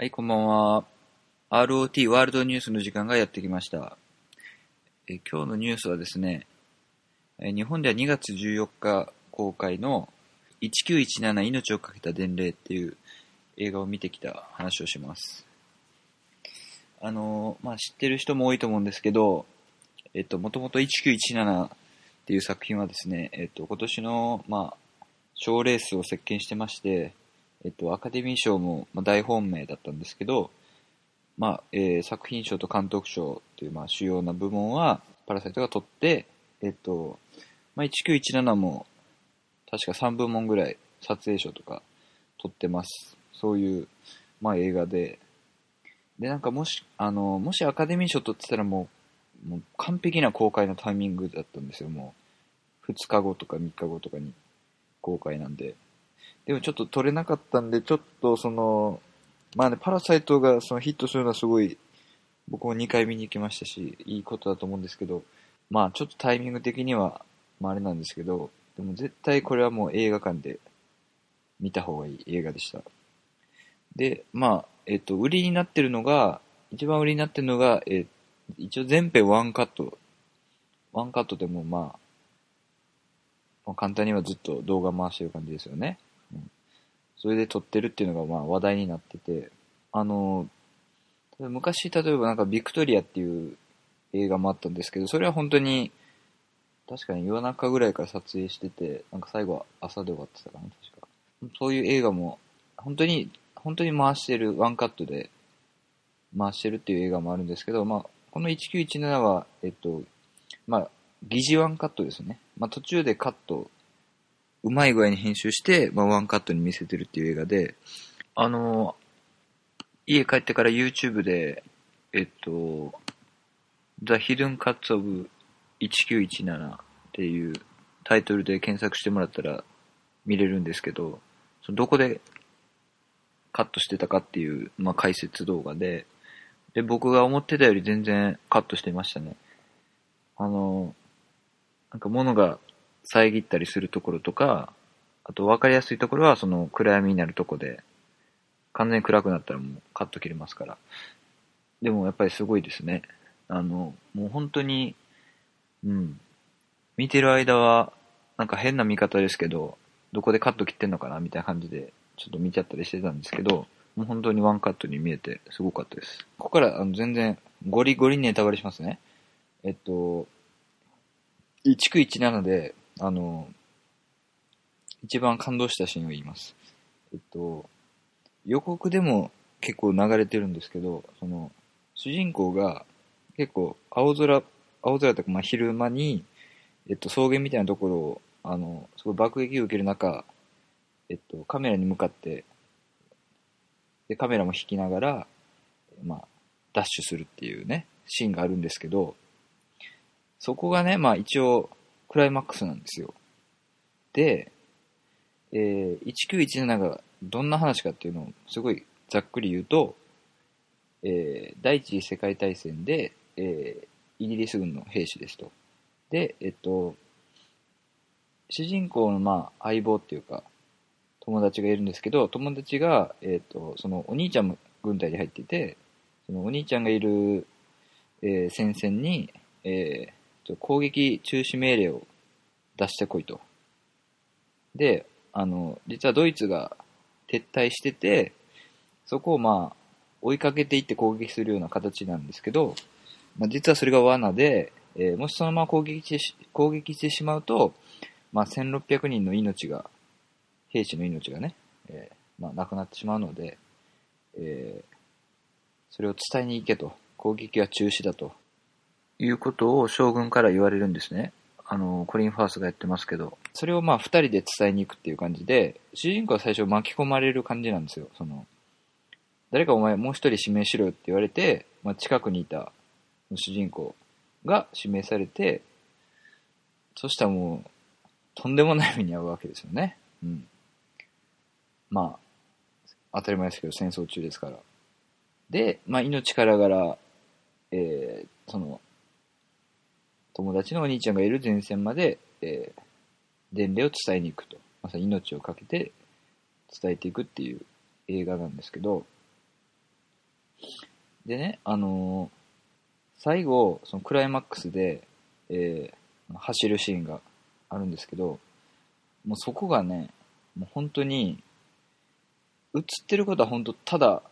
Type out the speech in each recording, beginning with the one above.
はい、こんばんは。ROT ワールドニュースの時間がやってきました。え今日のニュースはですね、え日本では2月14日公開の1917命をかけた伝令っていう映画を見てきた話をします。あの、まあ、知ってる人も多いと思うんですけど、えっと、もともと1917っていう作品はですね、えっと、今年の、まあ、賞レースを席巻してまして、えっと、アカデミー賞もまあ大本命だったんですけど、まあ、えー作品賞と監督賞という、まあ、主要な部門は、パラサイトが取って、えっと、まあ、1917も、確か3部門ぐらい撮影賞とか取ってます。そういう、まあ、映画で。で、なんかもし、あの、もしアカデミー賞取ってたらもう、もう完璧な公開のタイミングだったんですよ、もう。2日後とか3日後とかに公開なんで。でもちょっと撮れなかったんで、ちょっとその、まあね、パラサイトがそのヒットするのはすごい、僕も2回見に行きましたし、いいことだと思うんですけど、まあちょっとタイミング的には、まああれなんですけど、でも絶対これはもう映画館で見た方がいい映画でした。で、まあ、えっと、売りになってるのが、一番売りになってるのが、え一応全編ワンカット。ワンカットでもまあ、まあ簡単にはずっと動画回してる感じですよね。それで撮ってるっていうのがまあ話題になってて、あの、昔例えばなんかビクトリアっていう映画もあったんですけど、それは本当に、確かに夜中ぐらいから撮影してて、なんか最後は朝で終わってたかな、確か。そういう映画も、本当に、本当に回してる、ワンカットで回してるっていう映画もあるんですけど、まあ、この1917は、えっと、まあ、疑似ワンカットですね。まあ途中でカット、うまい具合に編集して、まあワンカットに見せてるっていう映画で、あの、家帰ってから YouTube で、えっと、The Hidden Cuts of 1917っていうタイトルで検索してもらったら見れるんですけど、そのどこでカットしてたかっていう、まあ、解説動画で、で、僕が思ってたより全然カットしてましたね。あの、なんか物が遮ったりするところとか、あと分かりやすいところはその暗闇になるとこで、完全に暗くなったらもうカット切れますから。でもやっぱりすごいですね。あの、もう本当に、うん。見てる間は、なんか変な見方ですけど、どこでカット切ってんのかなみたいな感じで、ちょっと見ちゃったりしてたんですけど、もう本当にワンカットに見えてすごかったです。ここからあの全然ゴリゴリネタバレしますね。えっと、1917で、あの、一番感動したシーンを言います。えっと、予告でも結構流れてるんですけど、その、主人公が結構青空、青空とかまあ昼間に、えっと、草原みたいなところを、あの、すごい爆撃を受ける中、えっと、カメラに向かって、で、カメラも引きながら、まあ、ダッシュするっていうね、シーンがあるんですけど、そこがね、まあ一応、クライマックスなんですよ。で、えー、1917がどんな話かっていうのをすごいざっくり言うと、えー第一次世界大戦で、えーイギリス軍の兵士ですと。で、えっと、主人公のまあ相棒っていうか、友達がいるんですけど、友達が、えっと、そのお兄ちゃんも軍隊に入ってて、そのお兄ちゃんがいる、えー戦線に、えー攻撃中止命令を出してこいと。で、あの、実はドイツが撤退してて、そこをまあ、追いかけていって攻撃するような形なんですけど、まあ、実はそれが罠で、えーもしそのまま攻撃してし攻撃してしまうと、まあ、1600人の命が、兵士の命がね、えーまあ、亡くなってしまうので、えーそれを伝えに行けと、攻撃は中止だと、いうことを将軍から言われるんですね。あの、コリン・ファースがやってますけど、それをまあ二人で伝えに行くっていう感じで、主人公は最初巻き込まれる感じなんですよ。その、誰かお前もう一人指名しろよって言われて、まあ、近くにいた主人公が指名されて、そしたらもう、とんでもない目に遭うわけですよね。うん。まあ、当たり前ですけど戦争中ですから。で、まあ、命からがら、えーその、友達のお兄ちゃんがいる前線まで、えー伝令を伝えに行くと。まさに命をかけて伝えていくっていう映画なんですけど、でね、あのー最後、そのクライマックスで、えー走るシーンがあるんですけど、もうそこがね、もう本当に、映ってることは本当ただ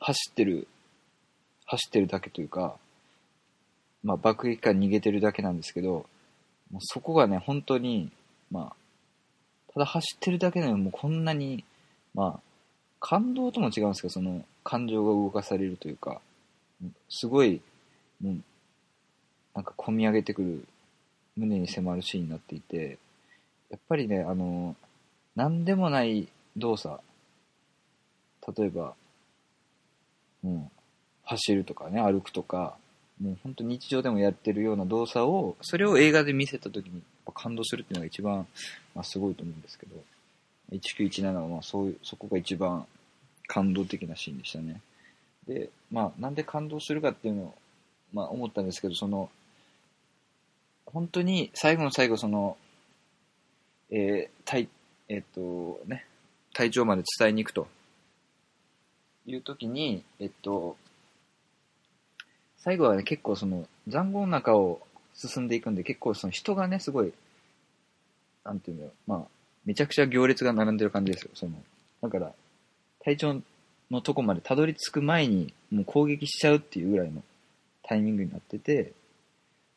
走ってる、走ってるだけというか、まあ爆撃から逃げてるだけなんですけど、もうそこがね、本当に、まあ、ただ走ってるだけでもこんなに、まあ、感動とも違うんですけど、その感情が動かされるというか、すごい、もう、なんか込み上げてくる、胸に迫るシーンになっていて、やっぱりね、あの、なんでもない動作、例えば、うん、走るとかね、歩くとか、もう本当日常でもやってるような動作を、それを映画で見せた時に感動するっていうのが一番、まあ、すごいと思うんですけど、1917はまあそういう、そこが一番感動的なシーンでしたね。で、まあなんで感動するかっていうのを、まあ思ったんですけど、その、本当に最後の最後その、えー、体、えっ、とね、体調まで伝えに行くという時に、えっと、最後はね、結構その、残壕の中を進んでいくんで、結構その人がね、すごい、なんていうんだろう、まあ、めちゃくちゃ行列が並んでる感じですよ、その、だから、隊長のとこまでたどり着く前に、もう攻撃しちゃうっていうぐらいのタイミングになってて、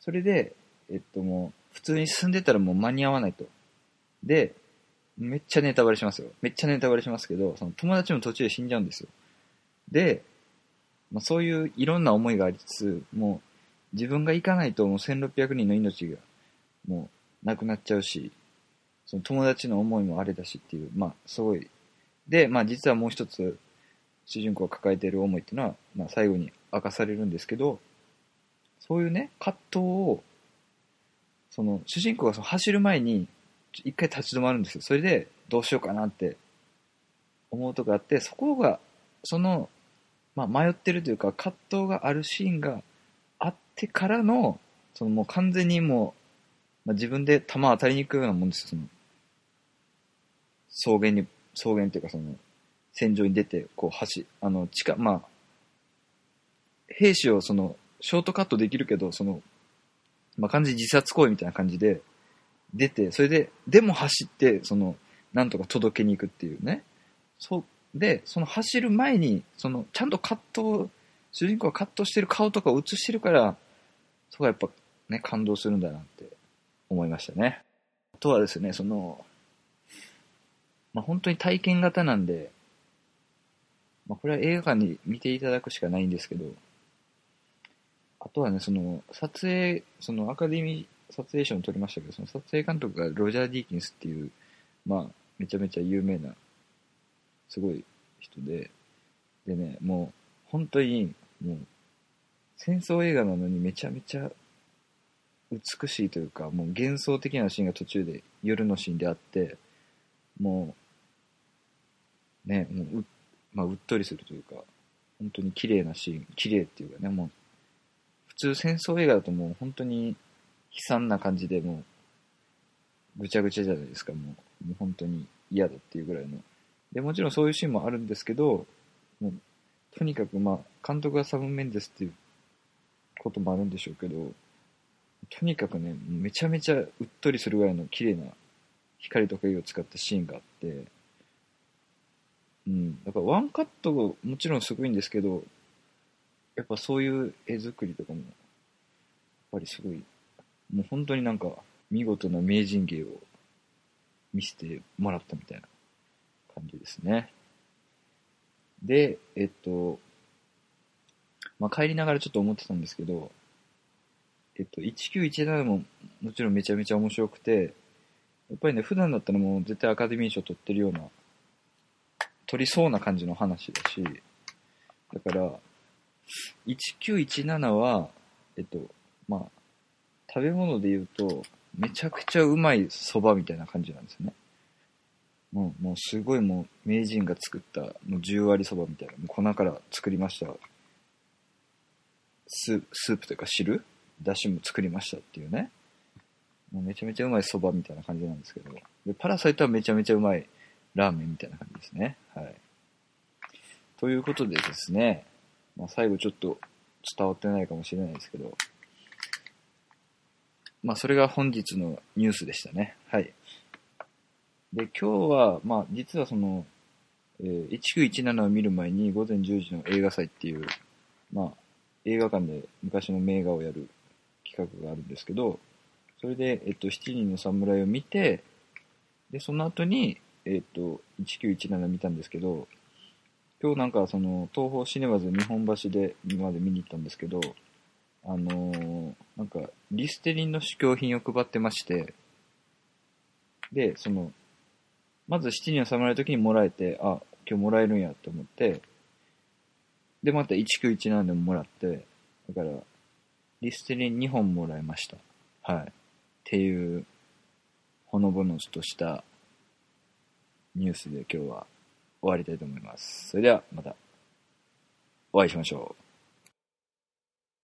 それで、えっともう、普通に進んでたらもう間に合わないと。で、めっちゃネタバレしますよ。めっちゃネタバレしますけど、その友達も途中で死んじゃうんですよ。で、まあ、そういういろんな思いがありつつ、もう自分が行かないともう1600人の命がもうなくなっちゃうし、その友達の思いもあれだしっていう、まあすごい。で、まあ実はもう一つ主人公が抱えている思いっていうのは、まあ最後に明かされるんですけど、そういうね、葛藤を、その主人公がその走る前に一回立ち止まるんですよ。それでどうしようかなって思うとこがあって、そこが、そのまあ、迷ってるというか葛藤があるシーンがあってからのそのもう完全にもう、まあ、自分で球当たりに行くようなもんですよ。その草原に草原っていうかその戦場に出てこう走あの地下まあ兵士をそのショートカットできるけどその、まあ、完全に自殺行為みたいな感じで出てそれででも走ってそのなんとか届けに行くっていうね。そうで、その走る前に、その、ちゃんと葛藤、主人公が葛藤してる顔とかを映してるから、そこはやっぱね、感動するんだなって思いましたね。あとはですね、その、まあ、本当に体験型なんで、まあ、これは映画館に見ていただくしかないんですけど、あとはね、その、撮影、そのアカデミー撮影賞を取りましたけど、その撮影監督がロジャー・ディーキンスっていう、まあ、めちゃめちゃ有名なすごい人で、でね、もう、本当に、もう、戦争映画なのにめちゃめちゃ美しいというか、もう幻想的なシーンが途中で夜のシーンであって、もう、ね、もうう、まあ、うっとりするというか、本当に綺麗なシーン、綺麗っていうかね、もう、普通戦争映画だともう本当に悲惨な感じでもう、ぐちゃぐちゃじゃないですか、もう、もう本当に嫌だっていうぐらいので、もちろんそういうシーンもあるんですけど、もうとにかくまあ、監督がサム・メンデスっていうこともあるんでしょうけど、とにかくね、めちゃめちゃうっとりするぐらいの綺麗な光と影を使ったシーンがあって、うん、やっぱワンカットもちろんすごいんですけど、やっぱそういう絵作りとかも、やっぱりすごい、もう本当になんか見事な名人芸を見せてもらったみたいな。感じですね。で、えっと、まあ、帰りながらちょっと思ってたんですけど、えっと、1917ももちろんめちゃめちゃ面白くて、やっぱりね、普段だったらもう絶対アカデミー賞取ってるような、取りそうな感じの話だし、だから、1917は、えっと、まあ、食べ物で言うと、めちゃくちゃうまい蕎麦みたいな感じなんですね。もう、もうすごいもう、名人が作った、もう10割そばみたいな、もう粉から作りました。ススープというか汁？だしも作りましたっていうね。もうめちゃめちゃうまいそばみたいな感じなんですけど。で、パラサイトはめちゃめちゃうまいラーメンみたいな感じですね。はい。ということでですね、まあ、最後ちょっと伝わってないかもしれないですけど、まあ、それが本日のニュースでしたね。はい。で、今日は、まあ、実はその、えー、1917を見る前に午前10時の映画祭っていう、まあ、映画館で昔の名画をやる企画があるんですけど、それで、えっと、7人の侍を見て、で、その後に、えっと、1917見たんですけど、今日なんかその、東宝シネマズ日本橋で今まで見に行ったんですけど、あのー、なんか、リステリンの試供品を配ってまして、で、その、まず7人の侍の時にもらえて、あ、今日もらえるんやと思って、で、また1917でももらって、だから、リステリン2本もらいました。はい。っていう、ほのぼのとしたニュースで今日は終わりたいと思います。それではまたお会いしましょう。